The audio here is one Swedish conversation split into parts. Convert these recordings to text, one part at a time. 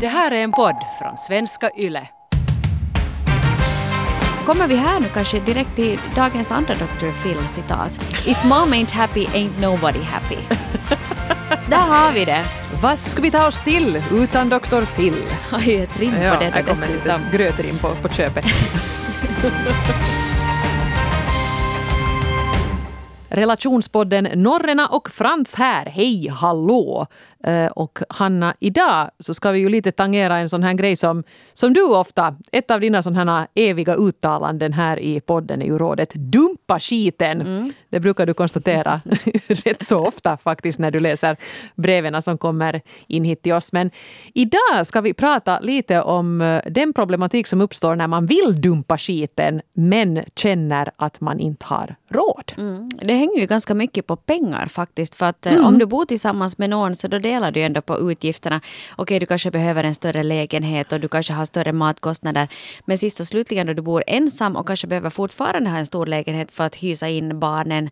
Det här är en podd från svenska YLE. Kommer vi här nu kanske direkt till dagens andra Dr. Phil-citat. If mom ain't happy ain't nobody happy. Där har vi det. Vad ska vi ta oss till utan Dr. Phil? Ju ett rim på det här då kommer lite dessutom. grötrim på, på köpet. Relationspodden Norrena och Frans här. Hej, hallå! Eh, och Hanna, idag så ska vi ju lite tangera en sån här grej som, som du ofta, ett av dina sån här eviga uttalanden här i podden är ju rådet dumpa skiten. Det brukar du konstatera rätt så ofta faktiskt när du läser breven som kommer in hit till oss. Men idag ska vi prata lite om eh, den problematik som uppstår när man vill dumpa skiten men känner att man inte har råd. Mm. Det hänger ju ganska mycket på pengar faktiskt. För att eh, om du bor tillsammans med någon så då delar du ändå på utgifterna. Okej, du kanske behöver en större lägenhet och du kanske har större matkostnader. Men sist och slutligen då du bor ensam och kanske behöver fortfarande ha en stor lägenhet för att hysa in barnen.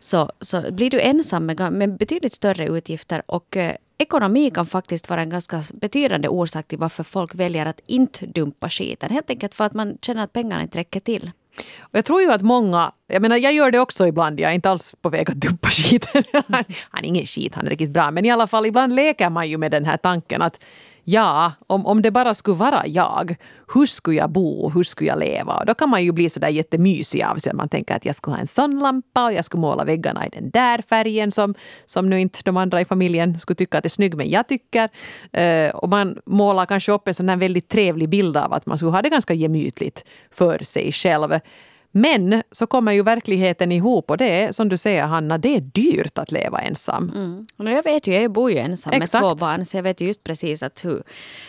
Så, så blir du ensam med, med betydligt större utgifter. Och eh, Ekonomi kan faktiskt vara en ganska betydande orsak till varför folk väljer att inte dumpa skiten. Helt enkelt för att man känner att pengarna inte räcker till. Och jag tror ju att många, jag menar jag gör det också ibland, jag är inte alls på väg att dumpa skiten. han, han är ingen skit, han är riktigt bra. Men i alla fall ibland leker man ju med den här tanken att ja, om, om det bara skulle vara jag, hur skulle jag bo, hur skulle jag leva? Och då kan man ju bli sådär jättemysig av sig. Man tänker att jag skulle ha en sån lampa och jag skulle måla väggarna i den där färgen som, som nu inte de andra i familjen skulle tycka att är snygg, men jag tycker. Eh, och man målar kanske upp en sån här väldigt trevlig bild av att man skulle ha det ganska gemytligt för sig själv. Men så kommer ju verkligheten ihop och det är som du säger Hanna, det är dyrt att leva ensam. Mm. Och jag vet ju, jag bor ju ensam med Exakt. två barn så jag vet ju just precis att hur,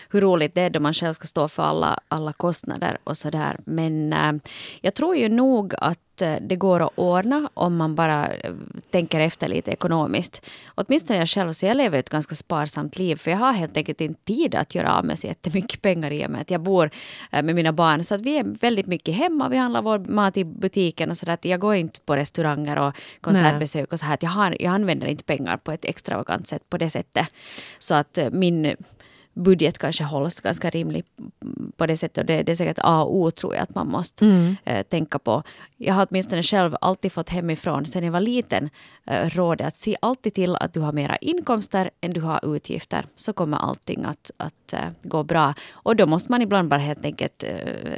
hur roligt det är då man själv ska stå för alla, alla kostnader och sådär. Men äh, jag tror ju nog att eh, det går att ordna om man bara eh, tänker efter lite ekonomiskt. Åtminstone jag själv, så jag lever ett ganska sparsamt liv för jag har helt enkelt inte tid att göra av med så jättemycket pengar i och med att jag bor eh, med mina barn. Så att vi är väldigt mycket hemma, vi handlar vår mat i butiken och så att jag går inte på restauranger och konsertbesök och så här. Att jag, har, jag använder inte pengar på ett extravagant sätt på det sättet. Så att min budget kanske hålls ganska rimlig på det sättet. Och det, det är säkert A och O tror jag att man måste eh, tänka på. Jag har åtminstone själv alltid fått hemifrån sen jag var liten eh, rådet att se alltid till att du har mera inkomster än du har utgifter. Så kommer allting att, att eh, gå bra. Och då måste man ibland bara helt enkelt eh,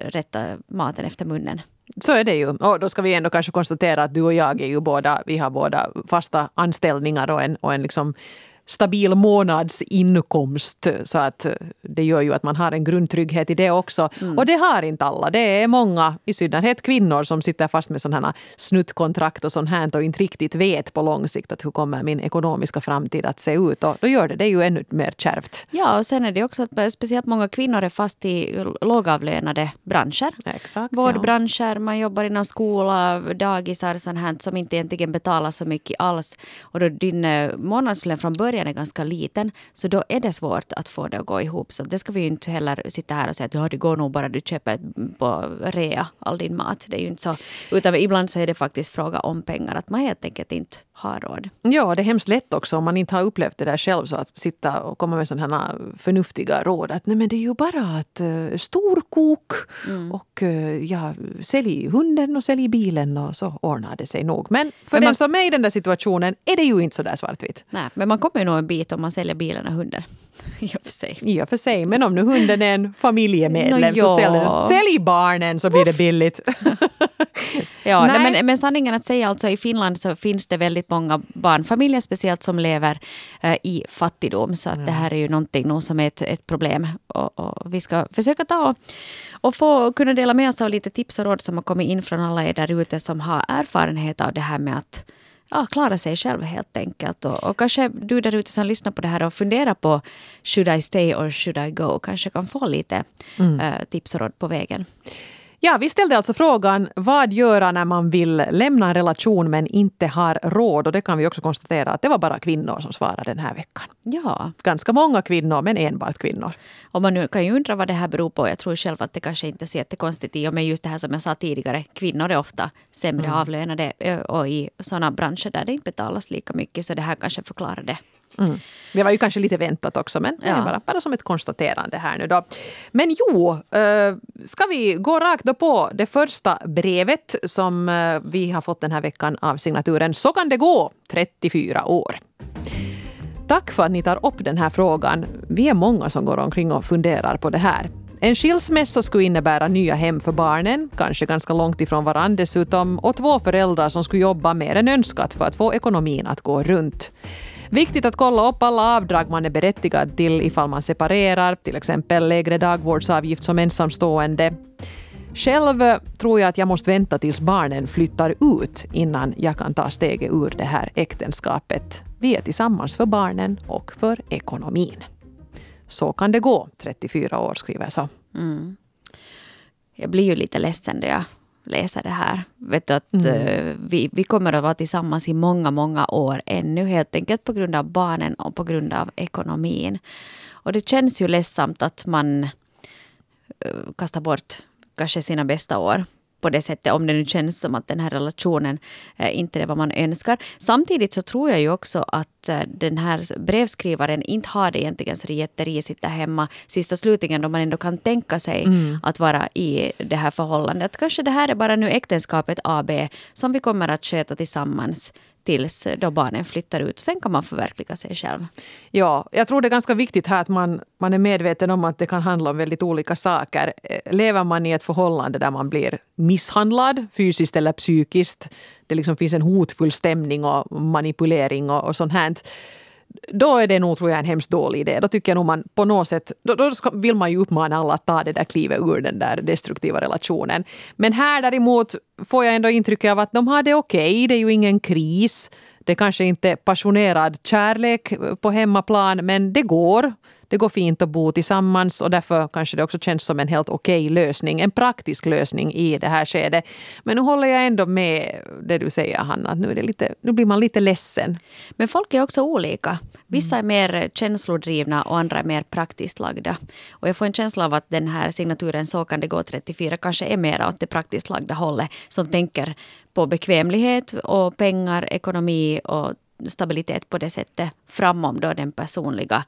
rätta maten efter munnen. Så är det ju. Och då ska vi ändå kanske konstatera att du och jag är ju båda, vi har båda fasta anställningar och en, och en liksom stabil månadsinkomst. Så att det gör ju att man har en grundtrygghet i det också. Och det har inte alla. Det är många, i synnerhet kvinnor, som sitter fast med sådana här snuttkontrakt och sånt här och inte riktigt vet på lång sikt att hur kommer min ekonomiska framtid att se ut. Och då gör det det ju ännu mer kärvt. Ja, och sen är det också att speciellt många kvinnor är fast i lågavlönade branscher. Exakt. Vårdbranscher, man jobbar inom skola, dagisar, sånt här som inte egentligen betalar så mycket alls. Och då din eh, månadslön från början är ganska liten, så då är det svårt att få det att gå ihop. Så det ska vi ju inte heller sitta här och säga att ja, det går nog bara du köper på rea all din mat. Det är ju inte så. Utan ibland så är det faktiskt fråga om pengar, att man helt enkelt inte har råd. Ja, det är hemskt lätt också om man inte har upplevt det där själv så att sitta och komma med sådana här förnuftiga råd. Att nej men det är ju bara att uh, storkok och uh, ja, sälj hunden och sälj bilen och så ordnar det sig nog. Men för Men den man- som är i den där situationen är det ju inte så där svartvitt. Nej, men man kommer ju nog en bit om man säljer bilen och hunden. I och för sig. I och för sig, men om nu hunden är en familjemedlem Nå, så sälj, sälj barnen så blir det billigt. Ja, nej. Nej. men, men sanningen att säga alltså i Finland så finns det väldigt många barnfamiljer speciellt som lever eh, i fattigdom. Så att det här är ju någonting nog som är ett, ett problem. Och, och vi ska försöka ta och, och få kunna dela med oss av lite tips och råd som har kommit in från alla er där ute som har erfarenhet av det här med att ja, klara sig själv helt enkelt. Och, och kanske du där ute som lyssnar på det här och funderar på should I stay or should I go? Kanske kan få lite eh, tips och råd på vägen. Ja, vi ställde alltså frågan vad göra när man vill lämna en relation men inte har råd? Och det kan vi också konstatera att det var bara kvinnor som svarade den här veckan. Ja, Ganska många kvinnor, men enbart kvinnor. Och man nu kan ju undra vad det här beror på. Jag tror själv att det kanske inte är så jättekonstigt i och med just det här som jag sa tidigare. Kvinnor är ofta sämre avlönade ö, och i sådana branscher där det inte betalas lika mycket. Så det här kanske förklarar det. Mm. Det var ju kanske lite väntat också, men ja. bara, bara som ett konstaterande här nu då. Men jo, eh, ska vi gå rakt då på det första brevet som eh, vi har fått den här veckan av signaturen Så kan det gå, 34 år. Tack för att ni tar upp den här frågan. Vi är många som går omkring och funderar på det här. En skilsmässa skulle innebära nya hem för barnen, kanske ganska långt ifrån varandra dessutom, och två föräldrar som skulle jobba mer än önskat för att få ekonomin att gå runt. Viktigt att kolla upp alla avdrag man är berättigad till ifall man separerar, till exempel lägre dagvårdsavgift som ensamstående. Själv tror jag att jag måste vänta tills barnen flyttar ut innan jag kan ta steget ur det här äktenskapet. Vi är tillsammans för barnen och för ekonomin. Så kan det gå, 34 år skriver jag så. Mm. Jag blir ju lite ledsen då jag läser det här. Vet du att mm. uh, vi, vi kommer att vara tillsammans i många, många år ännu. Helt enkelt på grund av barnen och på grund av ekonomin. Och det känns ju ledsamt att man uh, kastar bort kanske sina bästa år på det sättet, om det nu känns som att den här relationen eh, inte är vad man önskar. Samtidigt så tror jag ju också att eh, den här brevskrivaren inte har det egentligen så jätterisigt där hemma. Sist och slutligen då man ändå kan tänka sig mm. att vara i det här förhållandet. Kanske det här är bara nu äktenskapet AB som vi kommer att sköta tillsammans tills då barnen flyttar ut. Sen kan man förverkliga sig själv. Ja, jag tror det är ganska viktigt här att man, man är medveten om att det kan handla om väldigt olika saker. Eh, lever man i ett förhållande där man blir misshandlad fysiskt eller psykiskt, det liksom finns en hotfull stämning och manipulering och, och sånt här då är det nog tror jag en hemskt dålig idé. Då tycker jag nog man på något sätt, då, då vill man ju uppmana alla att ta det där klivet ur den där destruktiva relationen. Men här däremot får jag ändå intrycket av att de har det okej, okay. det är ju ingen kris. Det kanske inte är passionerad kärlek på hemmaplan, men det går det går fint att bo tillsammans och därför kanske det också känns som en helt okej okay lösning, en praktisk lösning i det här skedet. Men nu håller jag ändå med det du säger Hanna, att nu, är det lite, nu blir man lite ledsen. Men folk är också olika. Vissa är mer känslodrivna och andra är mer praktiskt lagda. Och jag får en känsla av att den här signaturen Så kan det gå 34 kanske är mer åt det praktiskt lagda hållet som tänker på bekvämlighet och pengar, ekonomi och stabilitet på det sättet framom då den personliga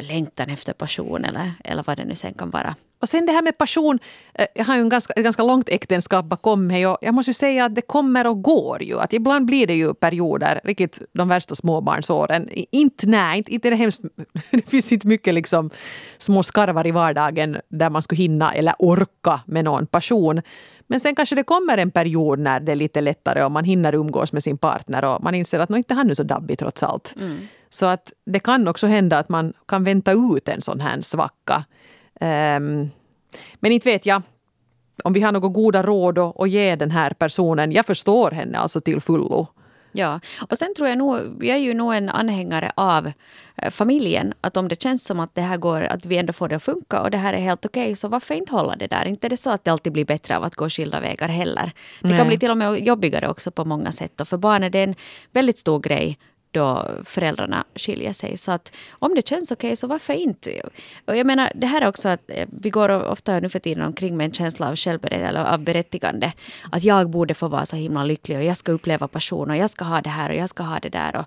längtan efter passion eller, eller vad det nu sen kan vara. Och sen det här med passion. Eh, jag har ju en ganska, ett ganska långt äktenskap bakom mig och jag måste ju säga att det kommer och går ju. Att ibland blir det ju perioder, riktigt de värsta småbarnsåren. Inte, nej, inte, inte det hemskt. Det finns inte mycket liksom små skarvar i vardagen där man skulle hinna eller orka med någon passion. Men sen kanske det kommer en period när det är lite lättare och man hinner umgås med sin partner och man inser att inte han är så dabbig trots allt. Mm. Så att det kan också hända att man kan vänta ut en sån här svacka. Um, men inte vet jag om vi har några goda råd att ge den här personen. Jag förstår henne alltså till fullo. Ja, och sen tror jag nog, jag är ju nog en anhängare av eh, familjen. Att om det känns som att det här går, att vi ändå får det att funka och det här är helt okej, okay, så varför inte hålla det där? Inte är det så att det alltid blir bättre av att gå skilda vägar heller. Det Nej. kan bli till och med jobbigare också på många sätt. Och för barn är det en väldigt stor grej då föräldrarna skiljer sig. Så att om det känns okej, okay, så varför inte? Och jag menar, det här är också att eh, vi går ofta nu för tiden omkring med en känsla av självberättigande, eller av berättigande. Att jag borde få vara så himla lycklig och jag ska uppleva passion och jag ska ha det här och jag ska ha det där. Och,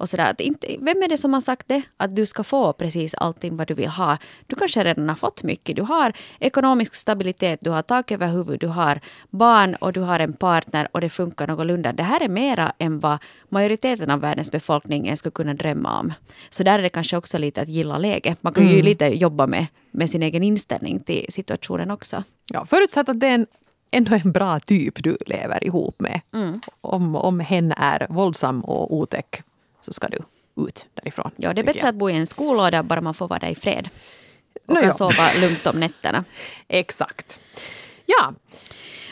och sådär. Att inte, vem är det som har sagt det? Att du ska få precis allting vad du vill ha. Du kanske redan har fått mycket. Du har ekonomisk stabilitet, du har tak över huvudet, du har barn och du har en partner och det funkar någorlunda. Det här är mera än vad majoriteten av världens befolkning skulle kunna drömma om. Så där är det kanske också lite att gilla läget. Man kan ju mm. lite jobba med, med sin egen inställning till situationen också. Ja, förutsatt att det är en ändå en bra typ du lever ihop med. Mm. Om, om hen är våldsam och otäck så ska du ut därifrån. Ja, det är bättre jag. att bo i en skolåda bara man får vara där i fred. Och no, kan ja. sova lugnt om nätterna. Exakt. Ja.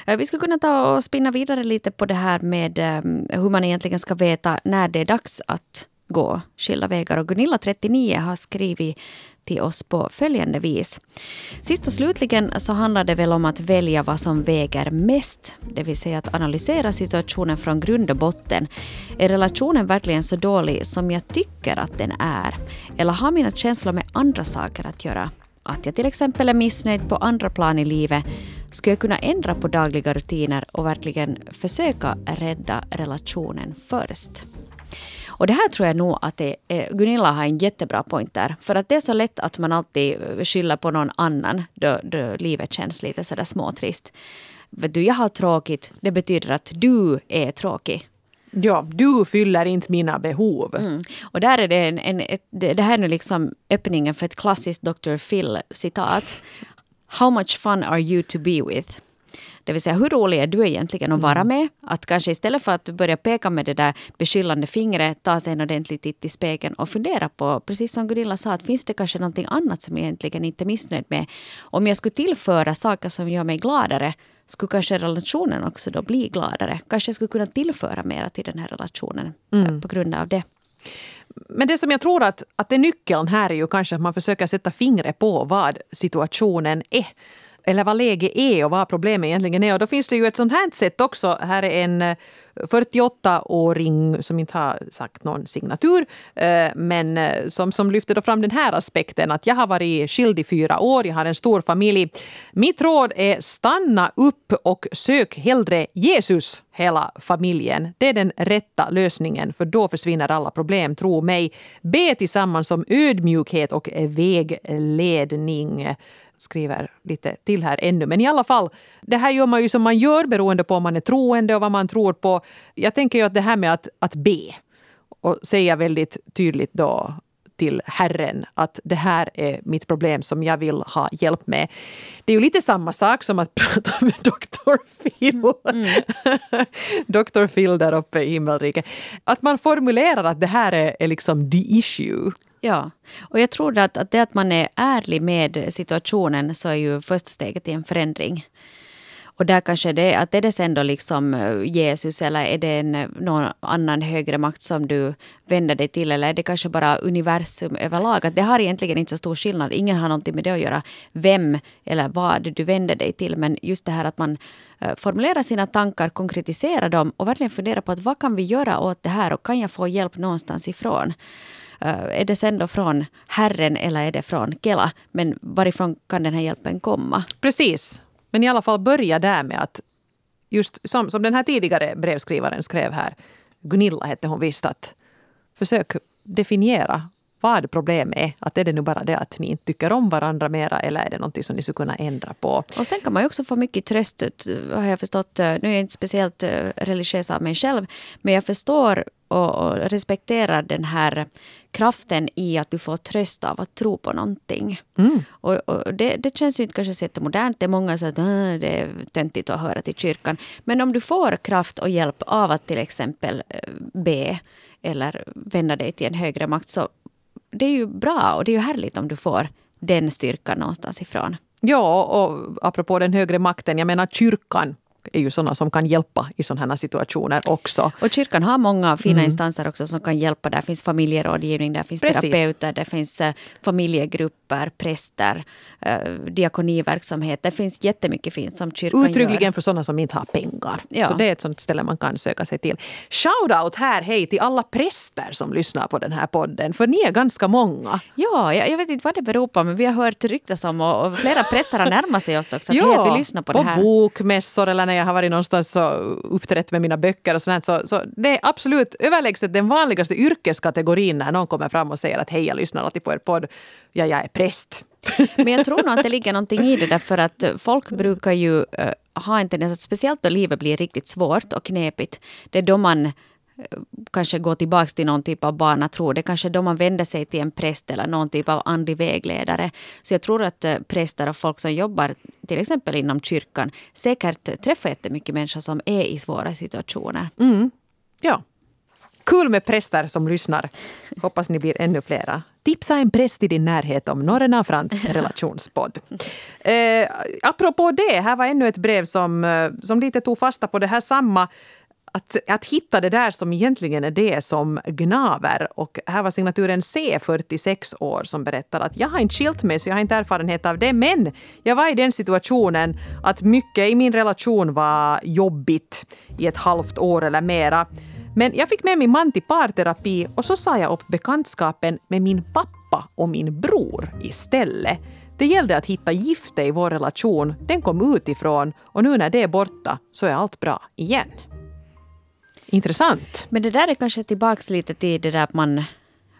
Eh, vi skulle kunna ta och spinna vidare lite på det här med um, hur man egentligen ska veta när det är dags att gå skilda vägar. Och Gunilla, 39, har skrivit till oss på följande vis. Sist och slutligen så handlar det väl om att välja vad som väger mest, det vill säga att analysera situationen från grund och botten. Är relationen verkligen så dålig som jag tycker att den är? Eller har mina känslor med andra saker att göra? Att jag till exempel är missnöjd på andra plan i livet skulle jag kunna ändra på dagliga rutiner och verkligen försöka rädda relationen först. Och det här tror jag nog att det är, Gunilla har en jättebra point där. För att det är så lätt att man alltid skyller på någon annan då, då livet känns lite sådär småtrist. Vet du, jag har tråkigt, det betyder att du är tråkig. Ja, du fyller inte mina behov. Mm. Och där är det, en, en ett, det, här är nu liksom öppningen för ett klassiskt Dr. Phil-citat. How much fun are you to be with? Det vill säga hur rolig är du egentligen att vara med? Att kanske istället för att börja peka med det där beskyllande fingret, ta sig en ordentlig titt i spegeln och fundera på, precis som Gunilla sa, att finns det kanske någonting annat som jag egentligen inte är missnöjd med? Om jag skulle tillföra saker som gör mig gladare, skulle kanske relationen också då bli gladare. Kanske jag skulle kunna tillföra mera till den här relationen mm. på grund av det. Men det som jag tror att, att det nyckeln här är ju kanske att man försöker sätta fingret på vad situationen är eller vad läget är och vad problemet egentligen är. Och då finns det ju ett sånt här sätt också. Här är en eh, 48-åring som inte har sagt någon signatur, eh, men eh, som, som lyfter då fram den här aspekten att jag har varit skild i fyra år, jag har en stor familj. Mitt råd är stanna upp och sök hellre Jesus hela familjen. Det är den rätta lösningen, för då försvinner alla problem, tro mig. Be tillsammans om ödmjukhet och vägledning skriver lite till här ännu. Men i alla fall, det här gör man ju som man gör beroende på om man är troende och vad man tror på. Jag tänker ju att det här med att, att be och säga väldigt tydligt då till Herren att det här är mitt problem som jag vill ha hjälp med. Det är ju lite samma sak som att prata med Dr. Phil. Mm. Dr. Phil där uppe i himmelriket. Att man formulerar att det här är, är liksom the issue. Ja, och jag tror att, att det att man är ärlig med situationen så är ju första steget till en förändring. Och där kanske det att är det sen då liksom eh, Jesus eller är det en, någon annan högre makt som du vänder dig till eller är det kanske bara universum överlag? Att det har egentligen inte så stor skillnad. Ingen har någonting med det att göra. Vem eller vad du vänder dig till. Men just det här att man eh, formulerar sina tankar, konkretiserar dem och verkligen funderar på att vad kan vi göra åt det här och kan jag få hjälp någonstans ifrån? Är det sen då från Herren eller är det från Kela? Men varifrån kan den här hjälpen komma? Precis. Men i alla fall börja där med att just som, som den här tidigare brevskrivaren skrev här, Gunilla hette hon visst, att försök definiera vad problemet är. Att är det nu bara det att ni inte tycker om varandra mera eller är det någonting som ni skulle kunna ändra på? Och sen kan man ju också få mycket tröst, har jag förstått. Nu är jag inte speciellt eh, religiös av mig själv, men jag förstår och, respekterar den här kraften i att du får tröst av att tro på någonting. Mm. Och, och det, det, känns ju inte kanske så jättemodernt. Det är många som säger att det är töntigt att höra till kyrkan. Men om du får kraft och hjälp av att till exempel eh, be eller vända dig till en högre makt så det är ju bra och det är ju härligt om du får den styrkan någonstans ifrån. Ja, och apropå den högre makten, jag menar kyrkan är ju sådana som kan hjälpa i sådana här situationer också. Och kyrkan har många fina mm. instanser också som kan hjälpa. Där finns familjerådgivning, där finns Precis. terapeuter, det finns uh, familjegrupper, präster, uh, diakoniverksamhet. Det finns jättemycket fint som kyrkan Uttryckligen gör. för sådana som inte har pengar. Ja. Så det är ett sånt ställe man kan söka sig till. Shout-out här, hej, till alla präster som lyssnar på den här podden. För ni är ganska många. Ja, jag, jag vet inte vad det beror på, men vi har hört ryktas om och, och flera präster har närmat sig oss också. Att, ja, hej, att vi lyssnar på, på det här. På bokmässor eller när jag har varit någonstans och uppträtt med mina böcker och sånt. Så, så det är absolut överlägset den vanligaste yrkeskategorin när någon kommer fram och säger att hej, jag lyssnar alltid på er podd. Ja, jag är präst. Men jag tror nog att det ligger någonting i det därför att folk brukar ju eh, ha en tendens att speciellt då livet blir riktigt svårt och knepigt. Det är då man kanske gå tillbaka till någon typ av barnatro. Det är kanske då man vänder sig till en präst eller någon typ av andlig vägledare. Så jag tror att eh, präster och folk som jobbar till exempel inom kyrkan säkert träffar jättemycket människor som är i svåra situationer. Mm. Ja. Kul med präster som lyssnar. Hoppas ni blir ännu flera. Tipsa en präst i din närhet om Norrena Frans relationspodd. Eh, apropå det, här var ännu ett brev som, eh, som lite tog fasta på det här samma att, att hitta det där som egentligen är det som gnaver. Och här var signaturen C, 46 år, som berättar att jag har inte skilt mig så jag har inte erfarenhet av det. Men jag var i den situationen att mycket i min relation var jobbigt i ett halvt år eller mera. Men jag fick med min man till parterapi och så sa jag upp bekantskapen med min pappa och min bror istället. Det gällde att hitta gifte i vår relation. Den kom utifrån och nu när det är borta så är allt bra igen. Intressant. Men det där är kanske tillbaks lite till det där att man,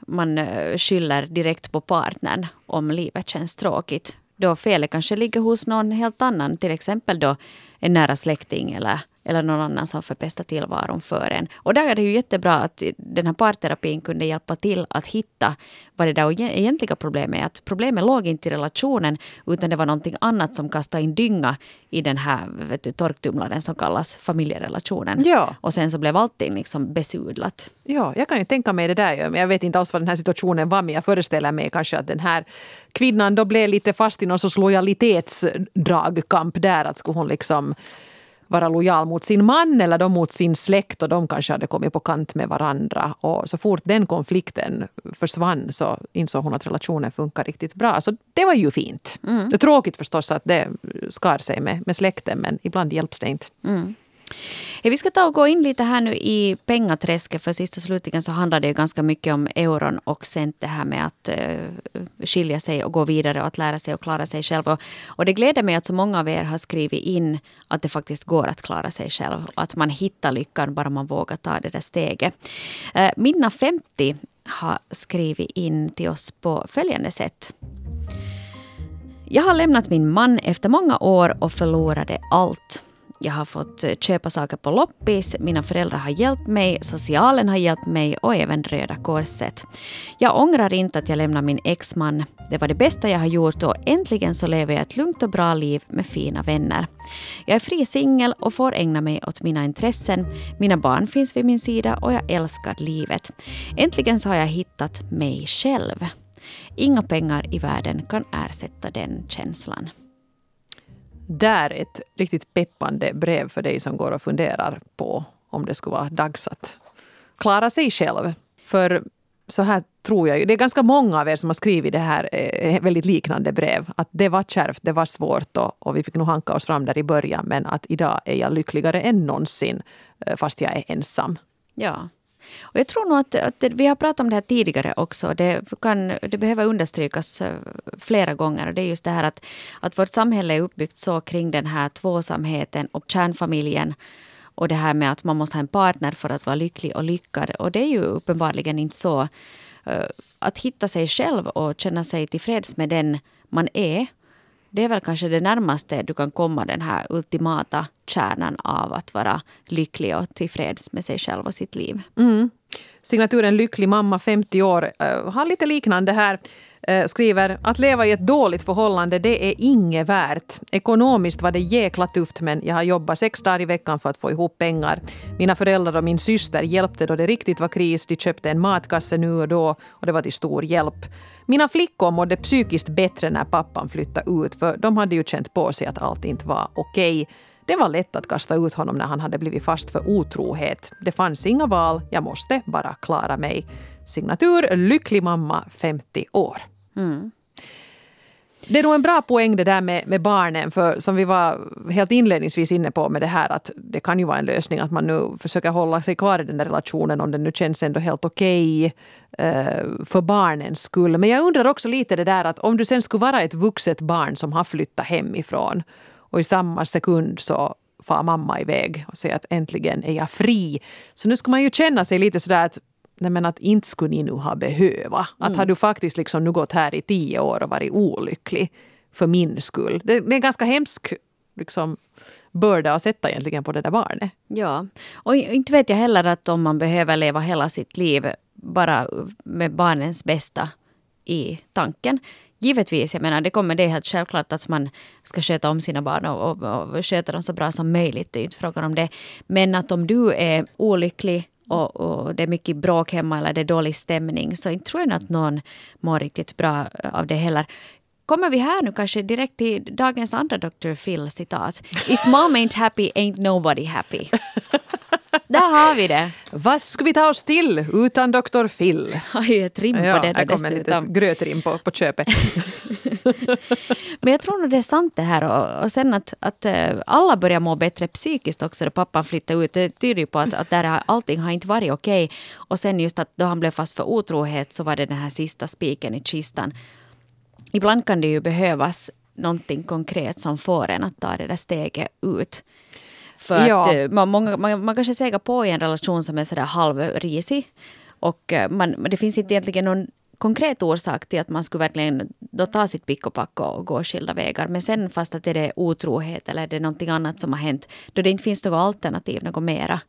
man eh, skyller direkt på partnern om livet känns tråkigt. Då felet kanske ligger hos någon helt annan, till exempel då en nära släkting eller eller någon annan som förpestar tillvaron för en. Och där är det ju jättebra att den här parterapin kunde hjälpa till att hitta vad det där egentliga problemet är. Att problemet låg inte i relationen utan det var någonting annat som kastade in dynga i den här vet du, torktumlaren som kallas familjerelationen. Ja. Och sen så blev allting liksom besudlat. Ja, jag kan ju tänka mig det där. Men jag vet inte alls vad den här situationen var men jag föreställer mig kanske att den här kvinnan då blev lite fast i någon sorts lojalitetsdragkamp där. Att skulle hon liksom vara lojal mot sin man eller då mot sin släkt och de kanske hade kommit på kant med varandra. Och så fort den konflikten försvann så insåg hon att relationen funkar riktigt bra. Så det var ju fint. Mm. Det är tråkigt förstås att det skar sig med, med släkten men ibland hjälps det inte. Mm. Vi ska ta och gå in lite här nu i pengaträsket för sist och slutligen så handlar det ju ganska mycket om euron och sen det här med att uh, skilja sig och gå vidare och att lära sig och klara sig själv. Och, och det gläder mig att så många av er har skrivit in att det faktiskt går att klara sig själv och att man hittar lyckan bara man vågar ta det där steget. Uh, Minna 50 har skrivit in till oss på följande sätt. Jag har lämnat min man efter många år och förlorade allt. Jag har fått eh, köpa saker på loppis, mina föräldrar har hjälpt mig, socialen har hjälpt mig och även Röda Korset. Jag ångrar inte att jag lämnade min exman. Det var det bästa jag har gjort och äntligen så lever jag ett lugnt och bra liv med fina vänner. Jag är fri singel och får ägna mig åt mina intressen. Mina barn finns vid min sida och jag älskar livet. Äntligen så har jag hittat mig själv. Inga pengar i världen kan ersätta den känslan där ett riktigt peppande brev för dig som går och funderar på om det skulle vara dags att klara sig själv. För så här tror jag ju, det är ganska många av er som har skrivit det här eh, eh, väldigt liknande brev. Att det var kärvt, det var svårt och, och vi fick nog hanka oss fram där i början. Men att idag är jag lyckligare än någonsin eh, fast jag är ensam. Ja. Och jag tror nog att, att det, vi har pratat om det här tidigare också. Det, kan, det behöver understrykas eh, flera gånger. det är just det här att, att vårt samhälle är uppbyggt så kring den här tvåsamheten och kärnfamiljen. Och det här med att man måste ha en partner för att vara lycklig och lyckad. Och det är ju uppenbarligen inte så. Eh, att hitta sig själv och känna sig tillfreds med den man är det är väl kanske det närmaste du kan komma den här ultimata kärnan av att vara lycklig och tillfreds med sig själv och sitt liv. Mm. Signaturen Lycklig mamma, 50 år, eh, har lite liknande här. Eh, skriver att leva i ett dåligt förhållande det är inget värt. Ekonomiskt var det jäkla tufft men jag har jobbat sex dagar i veckan för att få ihop pengar. Mina föräldrar och min syster hjälpte då det riktigt var kris. De köpte en matkasse nu och då och det var till stor hjälp. Mina flickor mådde psykiskt bättre när pappan flyttade ut för de hade ju känt på sig att allt inte var okej. Det var lätt att kasta ut honom när han hade blivit fast för otrohet. Det fanns inga val, jag måste bara klara mig. Signatur Lycklig mamma, 50 år. Mm. Det är nog en bra poäng det där med, med barnen, för som vi var helt inledningsvis inne på med det här att det kan ju vara en lösning att man nu försöker hålla sig kvar i den där relationen om den nu känns ändå helt okej okay, eh, för barnens skull. Men jag undrar också lite det där att om du sen skulle vara ett vuxet barn som har flyttat hemifrån och i samma sekund så far mamma iväg och säger att äntligen är jag fri. Så nu ska man ju känna sig lite sådär att nej men att inte skulle ni nu ha behöva. Att mm. har du faktiskt liksom nu gått här i tio år och varit olycklig för min skull. Det, det är en ganska hemsk liksom, börda att sätta egentligen på det där barnet. Ja, och inte vet jag heller att om man behöver leva hela sitt liv bara med barnens bästa i tanken. Givetvis, jag menar det kommer det helt självklart att man ska sköta om sina barn och, och, och sköta dem så bra som möjligt. Det är inte frågan om det. Men att om du är olycklig och, och, det är mycket bråk hemma eller det är dålig stämning så inte tror jag att någon mår riktigt bra eh, av det heller. Kommer vi här nu kanske direkt till dagens andra Dr. Phil citat. If mom ain't happy ain't nobody happy. Där har vi det. Vad ska vi ta oss till utan Dr. Phil? Ju ett rim på ja, det. Här kommer lite grötrim på, på köpet. Men jag tror nog det är sant det här. Och, och sen att, att uh, alla börjar må bättre psykiskt också då pappan flyttade ut. Det tyder ju på att, att där har, allting har inte varit okej. Okay. Och sen just att då han blev fast för otrohet så var det den här sista spiken i kistan. Ibland kan det ju behövas någonting konkret som får en att ta det där steget ut. För Ja. att eh, man, många, man, man kanske segar på i en relation som är sådär halvrisig. Och eh, man, det finns inte egentligen någon konkret orsak till att man skulle verkligen då ta sitt pick och pack och gå skilda vägar. Men sen fast att det är otrohet eller det är någonting annat som har hänt, då det inte finns något alternativ, något mera.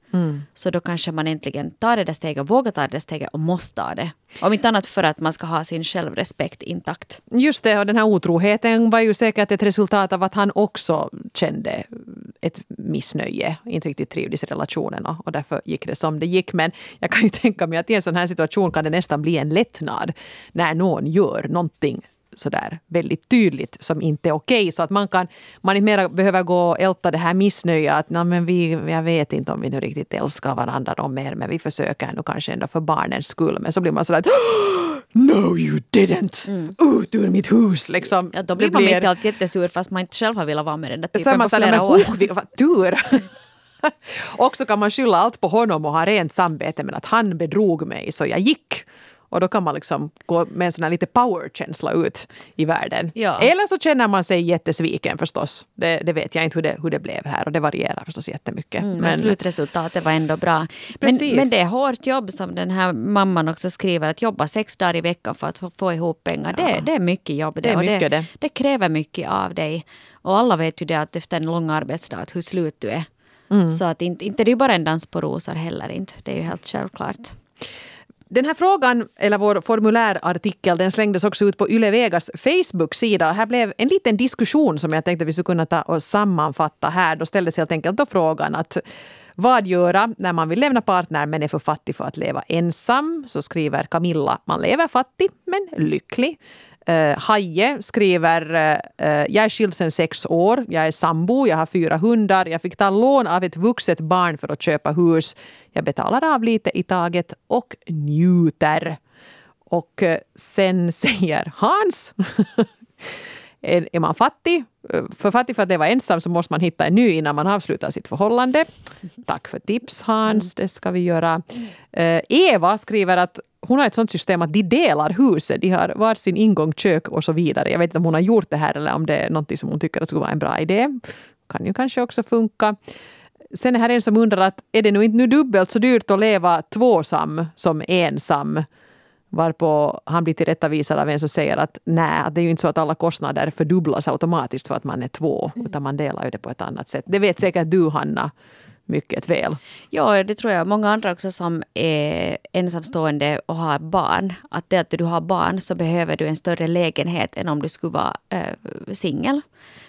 Så då kanske man äntligen tar det där steget, vågar ta det där steget och måste ta det. Om inte annat för att man ska ha sin självrespekt intakt. Just det, och den här otroheten var ju säkert ett resultat av att han också kände ett missnöje, inte riktigt trivdes i relationen och, och därför gick det som det gick. Men jag kan ju tänka mig att i en sån här situation kan det nästan bli en lättnad när någon gör någonting sådär väldigt tydligt som inte är okej. Så att man kan, man inte mera behöver gå och älta det här missnöjet att "Nå, men vi, jag vet inte om vi nu riktigt älskar varandra då mer men vi försöker nu kanske ändå för barnens skull. Men så blir man sådär No you didn't! Ut ur mitt hus! Liksom. Mm. Ja, då blir man mitt i allt jättesur fast man inte själv har velat vara med den där typen samma på ställe, flera men år. oh, vi- vad tur! och så kan man skylla allt på honom och ha rent samvete men att han bedrog mig så jag gick. Och då kan man liksom gå med en sån här lite power-känsla ut i världen. Ja. Eller så känner man sig jättesviken förstås. Det, det vet jag inte hur det, hur det blev här och det varierar förstås jättemycket. Mm, men slutresultatet var ändå bra. Men, Precis. men det är hårt jobb som den här mamman också skriver. Att jobba sex dagar i veckan för att få, ihop pengar. Det, det är mycket jobb. Det, Det är mycket det. det kräver mycket av dig. Och alla vet ju det att efter en lång arbetsdag att hur slut du är. Mm. Så att inte, inte det är ju bara en dans på rosor heller inte. Det är ju helt självklart. Den här frågan, eller vår formulärartikel, den slängdes också ut på Yle Vegas Facebook-sida. Här blev en liten diskussion som jag tänkte vi skulle kunna ta och sammanfatta här. Då ställdes helt enkelt då frågan att vad göra när man vill lämna partner men är för fattig för att leva ensam? Så skriver Camilla, man lever fattig men lycklig. Uh, Haje skriver, uh, jag är skild sedan sex år, jag är sambo, jag har fyra hundar, jag fick ta lån av ett vuxet barn för att köpa hus. Jag betalar av lite i taget och njuter. Och uh, sen säger Hans, är, är man fattig, för fattig för att leva ensam så måste man hitta en ny innan man avslutar sitt förhållande. Tack för tips Hans, det ska vi göra. Eva skriver att hon har ett sånt system att de delar huset. De har varsin ingång, kök och så vidare. Jag vet inte om hon har gjort det här eller om det är något som hon tycker att skulle vara en bra idé. Kan ju kanske också funka. Sen är här en som undrar att är det nu inte nu dubbelt så dyrt att leva tvåsam som ensam? Varpå han blir tillrättavisad av en som säger att nej, det är ju inte så att alla kostnader fördubblas automatiskt för att man är två, utan man delar ju det på ett annat sätt. Det vet säkert du Hanna mycket väl. Ja, det tror jag. Många andra också som är ensamstående och har barn. Att det att du har barn så behöver du en större lägenhet än om du skulle vara äh, singel.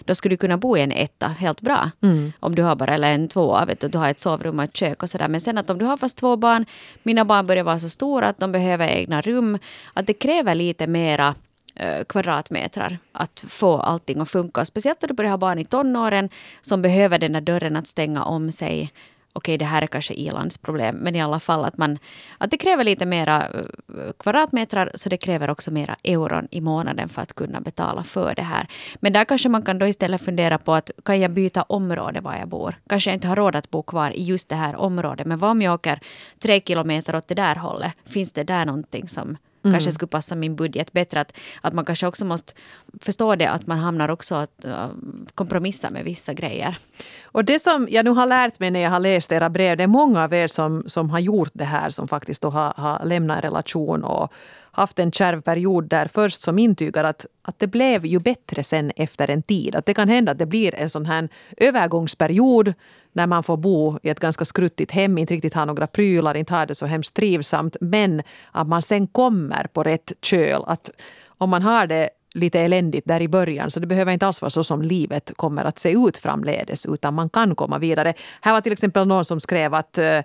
Då skulle du kunna bo i en etta helt bra. Om du har bara, eller en tvåa, vet du, du har ett sovrum och ett kök och sådär. Men sen att om du har fast två barn, mina barn börjar vara så stora att de behöver egna rum. Att det kräver lite mera Eh, kvadratmetrar att få allting att funka. Speciellt när du börjar ha barn i tonåren som behöver den där dörren att stänga om sig. Okej, det här är kanske ilandsproblem, men i alla fall att, man, att det kräver lite mera eh, kvadratmetrar så det kräver också mera euron i månaden för att kunna betala för det här. Men där kanske man kan då istället fundera på att kan jag byta område var jag bor? Kanske jag inte har råd att bo kvar i just det här området, men vad om jag åker tre kilometer åt det där hållet? Finns det där någonting som kanske skulle passa min budget bättre. Att, att man kanske också måste förstå det att man hamnar också att uh, kompromissa med vissa grejer. Och det som jag nu har lärt mig när jag har läst era brev, det är många av er som, som har gjort det här, som faktiskt har, har lämnat en relation och haft en kärv period där först som intygar att, att det blev ju bättre sen efter en tid. Att det kan hända att det blir en sån här övergångsperiod när man får bo i ett ganska skruttigt hem, inte riktigt har några prylar, inte har det så hemskt trivsamt, men att man sen kommer på rätt köl. Att om man har det lite eländigt där i början så det behöver inte alls vara så som livet kommer att se ut framledes utan man kan komma vidare. Här var till exempel någon som skrev att eh,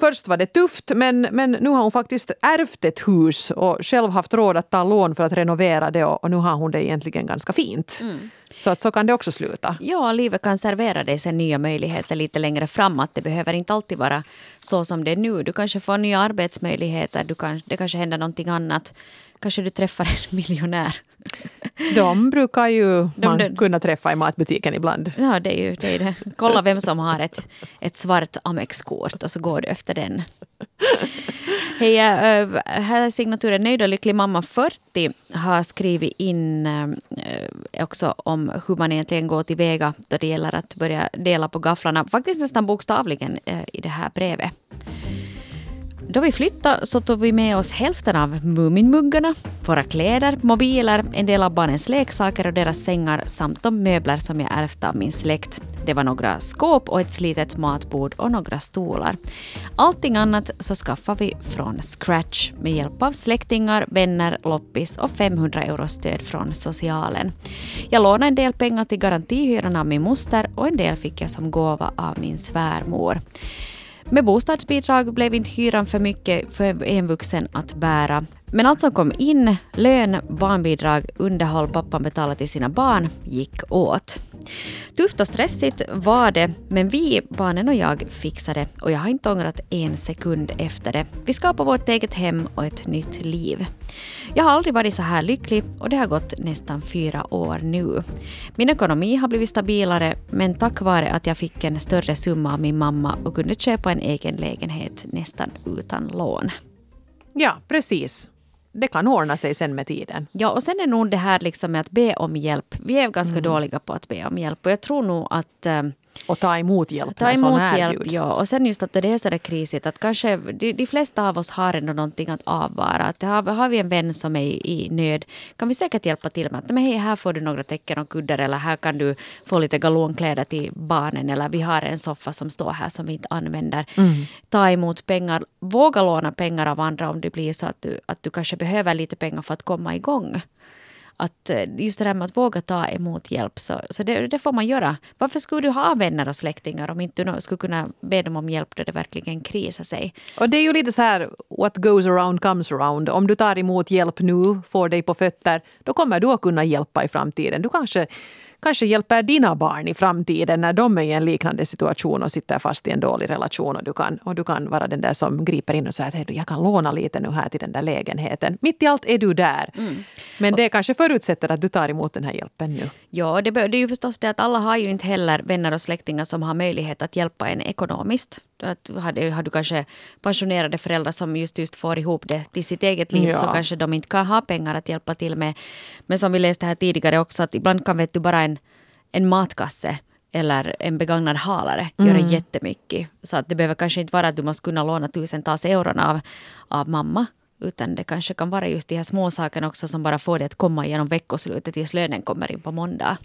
Först var det tufft men, men nu har hon faktiskt ärvt ett hus och själv haft råd att ta lån för att renovera det och, och nu har hon det egentligen ganska fint. Mm. Så att så kan det också sluta. Ja, livet kan servera dig sen nya möjligheter lite längre fram. Att det behöver inte alltid vara så som det är nu. Du kanske får nya arbetsmöjligheter, du kan, det kanske händer någonting annat. Kanske du träffar en miljonär. De brukar ju man de- kunna träffa i matbutiken ibland. Ja, det är ju det. Är det. Kolla vem som har ett, ett svart Amex-kort och så går du efter den. Hej, äh, här är signaturen Nöjd och lycklig mamma 40 har skrivit in äh, också om hur man egentligen går tillväga då det gäller att börja dela på gafflarna. Faktiskt nästan bokstavligen äh, i det här brevet. Då vi flyttade så tog vi med oss hälften av Muminmuggarna, våra kläder, mobiler, en del av barnens leksaker och deras sängar samt de möbler som jag ärvt av min släkt. Det var några skåp och ett slitet matbord och några stolar. Allting annat så skaffade vi från scratch med hjälp av släktingar, vänner, loppis och 500 euro stöd från socialen. Jag lånade en del pengar till garantihyran av min moster och en del fick jag som gåva av min svärmor. Med bostadsbidrag blev inte hyran för mycket för en vuxen att bära. Men allt som kom in, lön, barnbidrag, underhåll pappan betalade till sina barn, gick åt. Tufft och stressigt var det, men vi, barnen och jag, fixade och jag har inte ångrat en sekund efter det. Vi skapade vårt eget hem och ett nytt liv. Jag har aldrig varit så här lycklig och det har gått nästan fyra år nu. Min ekonomi har blivit stabilare, men tack vare att jag fick en större summa av min mamma och kunde köpa en egen lägenhet nästan utan lån. Ja, precis. Det kan ordna sig sen med tiden. Ja, och sen är nog det här liksom med att be om hjälp. Vi är ganska dåliga på att be om hjälp och jag tror nog att eh, Och ta emot hjälp Ta när sån emot här hjälp, ja. Och sen just att det är så där krisigt att kanske de, de flesta av oss har ändå någonting att avvara. Att har, har vi en vän som är i, i nöd kan vi säkert hjälpa till med att men hej, här får du några täcken och kuddar eller här kan du få lite galonkläder till barnen eller vi har en soffa som står här som vi inte använder. Ta emot pengar, våga låna pengar av andra om det blir så att du, att du kanske behöver lite pengar för att komma igång att eh, just det där med att våga ta emot hjälp, så, så det, det får man göra. Varför skulle du ha vänner och släktingar om inte du skulle kunna be dem om hjälp då det verkligen krisar sig? Och det är ju lite så här, what goes around comes around. Om du tar emot hjälp nu, får dig på fötter, då kommer du att kunna hjälpa i framtiden. Du kanske, kanske hjälper dina barn i framtiden när de är i en liknande situation och sitter fast i en dålig relation. Och du kan, och du kan vara den där som griper in och säger att "Hej, jag kan låna lite nu här till den där lägenheten. Mitt i allt är du där. Men det kanske förutsätter att du tar emot den här hjälpen nu. Ja, det, det är ju förstås det att alla har ju inte heller vänner och släktingar som har möjlighet att hjälpa en ekonomiskt. Att har, du- har du kanske pensionerade föräldrar som just, just får ihop det till sitt eget liv så Ja. kanske de inte kan ha pengar att hjälpa till med. Men som vi läste här tidigare också att ibland kan vet du bara en, en matkasse eller en begagnad halare göra jättemycket. Så att det behöver kanske inte vara att du måste kunna låna tusentals euron av, av mamma. Utan det kanske kan vara just de här små sakerna också som bara får dig att komma igenom veckoslutet tills lönen kommer in på måndag.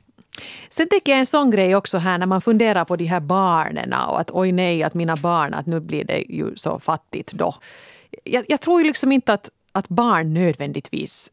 Sen tänker jag en sån grej också här när man funderar på de här barnen och att oj nej, att mina barn, att nu blir det ju så fattigt då. Jag, jag tror ju liksom inte att, att barn nödvändigtvis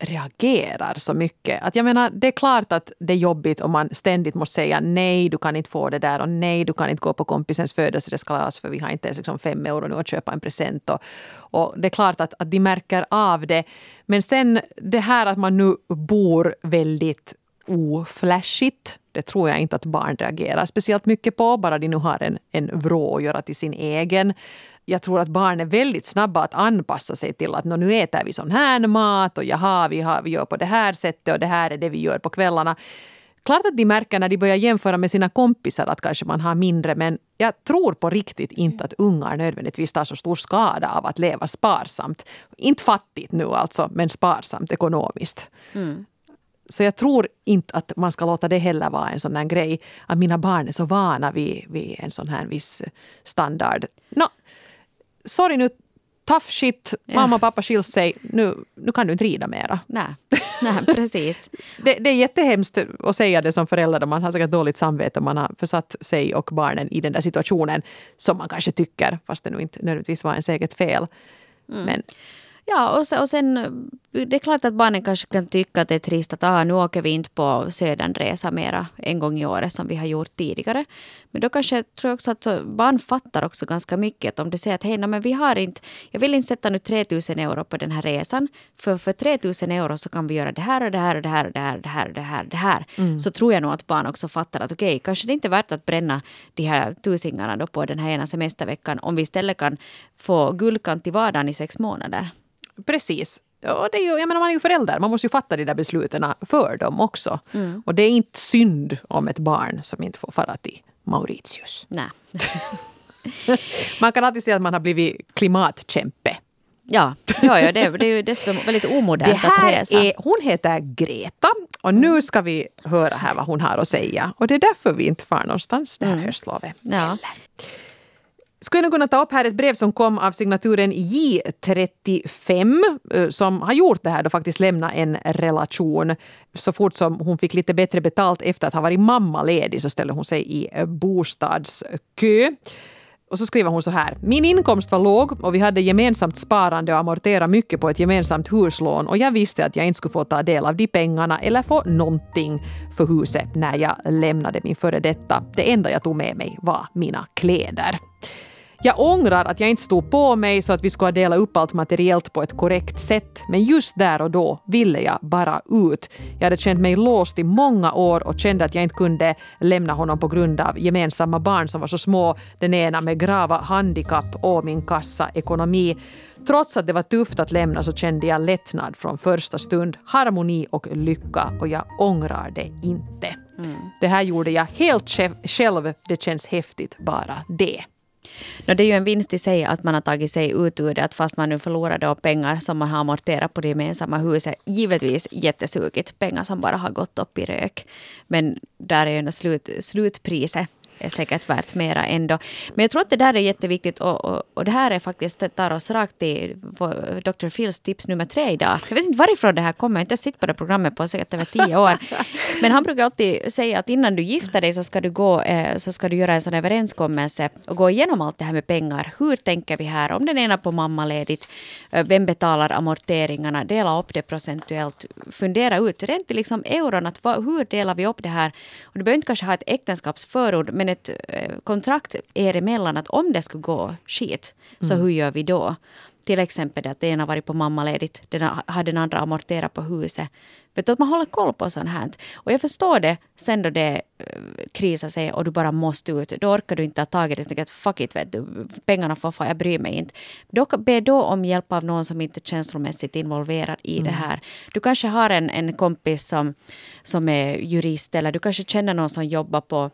reagerar så mycket. Att jag menar, det är klart att det är jobbigt om man ständigt måste säga nej, du kan inte få det där och nej, du kan inte gå på kompisens födelsedagskalas för vi har inte ens liksom fem euro nu att köpa en present. Och, och det är klart att, att de märker av det. Men sen det här att man nu bor väldigt oflashigt. Det tror jag inte att barn reagerar speciellt mycket på, bara de nu har en, en vrå att göra till sin egen. Jag tror att barn är väldigt snabba att anpassa sig till att "Nå, nu äter vi sån här mat och jaha, vi, har, vi gör på det här sättet och det här är det vi gör på kvällarna. Klart att de märker när de börjar jämföra med sina kompisar att kanske man har mindre men jag tror på riktigt inte att ungar nödvändigtvis tar så stor skada av att leva sparsamt. Inte fattigt nu alltså, men sparsamt ekonomiskt. Så jag tror inte att man ska låta det heller vara en sån där grej. Att mina barn är så vana vid, vid en sån här viss standard. No, sorry nu, tough shit. Mamma och pappa skiljs sig. Nu, nu kan du inte rida mera. Nej, Nej precis. Det, det är jättehemskt att säga det som förälder. Man har säkert dåligt samvete om man har försatt sig och barnen i den där situationen som man kanske tycker, fast det nu inte nödvändigtvis var ens eget fel. Men Ja, och sen, och sen det är klart att barnen kanske kan tycka att det är trist att ah, nu åker vi inte på södernresa mera en gång i året som vi har gjort tidigare. Men då kanske tror jag också att barn fattar också ganska mycket. Att om du säger att hej, nej, men vi har inte, jag vill inte sätta nu 3000 euro på den här resan. För för 3000 euro så kan vi göra det här och det här och det här och det här och det här och det här. Och det här. Så tror jag nog att barn också fattar att okej, kanske det inte är värt att bränna de här tusingarna då på den här ena semesterveckan om vi istället kan få guldkant i vardagen i sex månader. Precis. Och det är ju, jag menar, man är ju förälder, man måste ju fatta de där besluten för dem också. Mm. Och det är inte synd om ett barn som inte får fara till Mauritius. Nej. man kan alltid säga att man har blivit klimatkämpe. Ja, ja, ja det, det är ju dessutom väldigt omodernt att resa. Är, hon heter Greta och nu ska vi höra här vad hon har att säga. Och det är därför vi inte far någonstans det här mm. höstlovet. Ja. Skulle jag kunna ta upp här ett brev som kom av signaturen J35 eh, som har gjort det här då faktiskt lämna en relation. Så fort som hon fick lite bättre betalt efter att ha varit mammaledig så ställde hon sig i eh, bostadskö. Och så skriver hon så här. Min inkomst var låg och vi hade gemensamt sparande och amortera mycket på ett gemensamt huslån och jag visste att jag inte skulle få ta del av de pengarna eller få någonting för huset när jag lämnade min före detta. Det enda jag tog med mig var mina kläder. Jag ångrar att jag inte stod på mig så att vi skulle dela upp allt materiellt på ett korrekt sätt, men just där och då ville jag bara ut. Jag hade känt mig låst i många år och kände att jag inte kunde lämna honom på grund av gemensamma barn som var så små, den ena med grava handikapp och min kassa ekonomi. Trots att det var tufft att lämna så kände jag lättnad från första stund, harmoni och lycka och jag ångrar det inte. Mm. Det här gjorde jag helt själv. Det känns häftigt bara det. No, det är ju en vinst i sig att man har tagit sig ut ur det, att fast man nu förlorade pengar som man har amorterat på det gemensamma huset. Givetvis jättesugigt, pengar som bara har gått upp i rök. Men där är ju slut, slutpriset är säkert värt mera ändå. Men jag tror att det där är jätteviktigt och, och, och det här är faktiskt tar oss rakt till Dr. Phils tips nummer tre idag. Jag vet inte varifrån det här kommer, jag har inte sett på det programmet på säkert över tio år. Men han brukar alltid säga att innan du gifter dig så ska du, gå, eh, så ska du göra en sån överenskommelse och gå igenom allt det här med pengar. Hur tänker vi här? Om den ena på mammaledigt, eh, vem betalar amorteringarna? Dela upp det procentuellt. Fundera ut, rent i liksom euron, att hur delar vi upp det här? Och du behöver inte kanske ha ett äktenskapsförord, men ett eh, kontrakt er emellan att om det skulle gå skit, så mm. hur gör vi då? Till exempel att den ena varit på mammaledigt, den har den andra amorterat på huset. Vet du, att man håller koll på sånt här. Och jag förstår det sen då det uh, krisar sig och du bara måste ut. Då orkar du inte ta tag i det. Att fuck it, vet du. Pengarna får fan, jag bryr mig inte. Då, be då om hjälp av någon som inte är känslomässigt involverad i mm. det här. Du kanske har en, en kompis som, som är jurist eller du kanske känner någon som jobbar på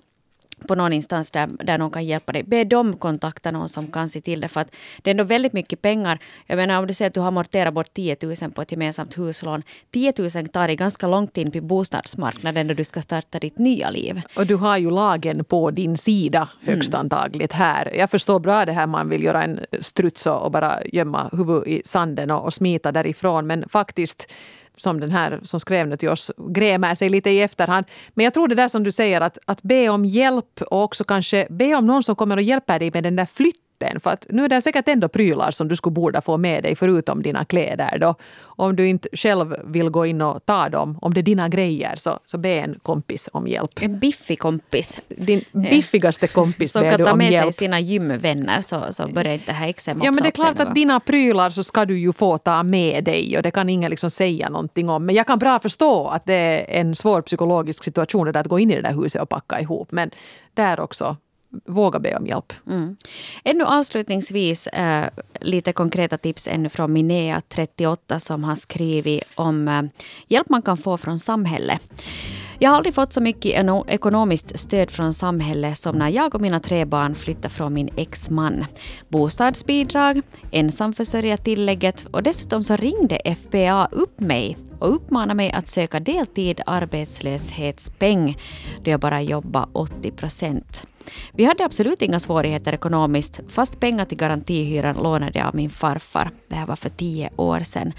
på någon instans där, där någon kan hjälpa dig. Be dem kontakta någon som kan se till det. För att det är ändå väldigt mycket pengar. Jag menar om du säger att du har amorterat bort 10 000 på ett gemensamt huslån. 10 000 tar det ganska långt in på bostadsmarknaden när du ska starta ditt nya liv. Och du har ju lagen på din sida högst mm. antagligt här. Jag förstår bra det här man vill göra en struts och bara gömma huvudet i sanden och, och smita därifrån. Men faktiskt som den här som skrev till oss grämer sig lite i efterhand. Men jag tror det där som du säger att, att be om hjälp och också kanske be om någon som kommer och hjälper dig med den där flytten flytten. För att nu är det säkert ändå prylar som du skulle borde få med dig förutom dina kläder. Då. Om du inte själv vill gå in och ta dem, om det är dina grejer, så, så be en kompis om hjälp. En biffig kompis. Din biffigaste kompis Som kan ta med sig sina gymvänner så, så börjar inte det här exem Ja men det är klart att dina prylar så ska du ju få ta med dig och det kan ingen liksom säga någonting om. Men jag kan bra förstå att det är en svår psykologisk situation det där att gå in i det där huset och packa ihop. Men där också våga be om hjälp. Mm. Ännu avslutningsvis äh, lite konkreta tips ännu från Minea 38 som har skrivit om äh, hjälp man kan få från samhället. Jag har aldrig fått så mycket ekonomiskt stöd från samhället som när jag och mina tre barn flyttade från min exman. Bostadsbidrag, ensamförsörjartillägget och dessutom så ringde FBA upp mig och uppmanade mig att söka deltid arbetslöshetspeng då jag bara jobbar 80 procent. Vi hade absolut inga svårigheter ekonomiskt. Fast pengar till garantihyran lånade jag av min farfar. Det här var för tio år sedan.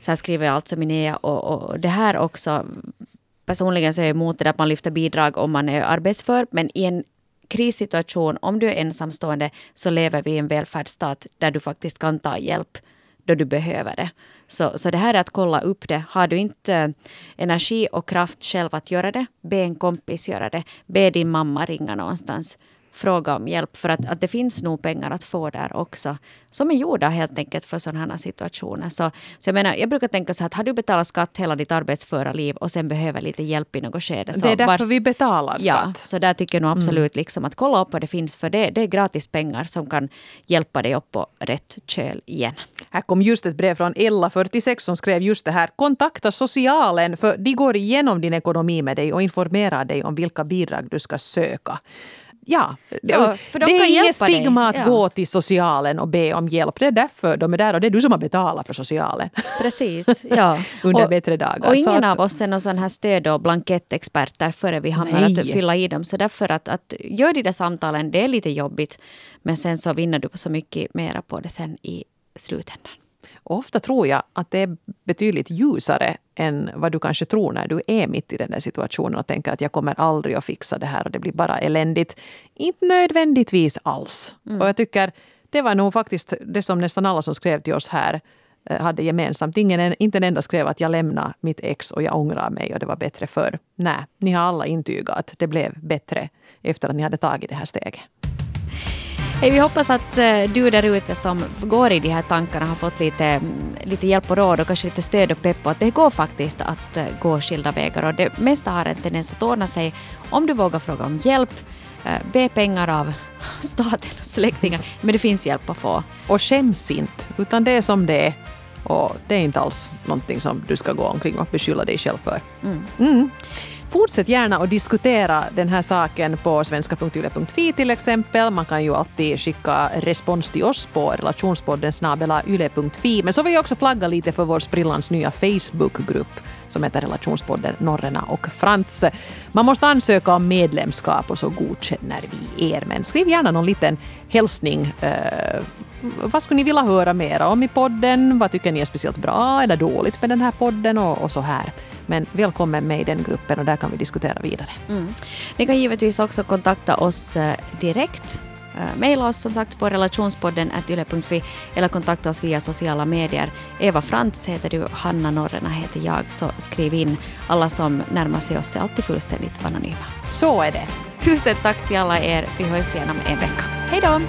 Så här skriver alltså Minea och, och det här också personligen så är jag emot det att man lyfter bidrag om man är arbetsför, men i en krissituation, om du är ensamstående, så lever vi i en välfärdsstat där du faktiskt kan ta hjälp då du behöver det. Så, så det här är att kolla upp det. Har du inte eh, energi och kraft själv att göra det, be en kompis göra det. Be din mamma ringa någonstans fråga om hjälp. För att, att det finns nog pengar att få där också. Som är gjorda helt enkelt för sådana situationer. Så, så jag menar, jag brukar tänka så här att har du betalat skatt hela ditt arbetsföra liv och sen behöver lite hjälp i något skede. Så det är därför vars, vi betalar skatt. Ja, så där tycker jag nog absolut mm. liksom att kolla upp vad det finns. För det, det är gratis pengar som kan hjälpa dig upp på rätt köl igen. Här kom just ett brev från Ella46 som skrev just det här. Kontakta socialen för de går igenom din ekonomi med dig och informerar dig om vilka bidrag du ska söka ja, ja för de det är inget stigma att ja. gå till socialen och be om hjälp. Det är därför de är där och det är du som har betalat för socialen. Precis, ja. Under och, bättre dagar. Och ingen att, av oss är någon sån här stöd och blankettexperter före vi hamnar nej. att fylla i dem. Så därför att, att gör de där samtalen, det är lite jobbigt. Men sen så vinner du så mycket mera på det sen i slutändan. Ofta tror jag att det är betydligt ljusare än vad du kanske tror när du är mitt i den där situationen och tänker att jag kommer aldrig att fixa det här och det blir bara eländigt. Inte nödvändigtvis alls. Mm. Och jag tycker det var nog faktiskt det som nästan alla som skrev till oss här eh, hade gemensamt. Ingen, inte en enda skrev att jag lämnar mitt ex och jag ångrar mig och det var bättre förr. Nej, ni har alla intygat att det blev bättre efter att ni hade tagit det här steget. Hey, vi hoppas att eh, du där ute som går i de här tankarna har fått lite, lite hjälp och råd och kanske lite stöd och pepp på att det går faktiskt att eh, gå skilda vägar och det mesta har en tendens att ordna sig om du vågar fråga om hjälp eh, be pengar av staten och släktingar. Men det finns hjälp att få. Och skäms inte, utan det är som det är. Och det är inte alls någonting som du ska gå omkring och beskylla dig själv för. Mm. Mm. Fortsätt gärna att diskutera den här saken på svenska.yle.fi till exempel. Man kan ju alltid skicka respons till oss på relationspodden yle.fi. Men så vill jag också flagga lite för vår sprillans nya Facebookgrupp som heter Relationspodden Norrena och Frans. Man måste ansöka om medlemskap och så godkänner vi er. Men skriv gärna någon liten hälsning. Eh, vad skulle ni vilja höra mer om i podden? Vad tycker ni är speciellt bra eller dåligt med den här podden och, och så här. Men välkommen med i den gruppen och där kan vi diskutera vidare. Mm. Ni kan givetvis också kontakta oss eh, direkt Uh, Maila oss som sagt på relationspodden yle.fi eller kontakta oss via sociala medier. Eva Frantz heter du, Hanna Norrena heter jag, så skriv in. Alla som närmar sig oss är alltid fullständigt anonyma. Så är det. Tusen tack till alla er. Vi hörs igen om en vecka. Hej då!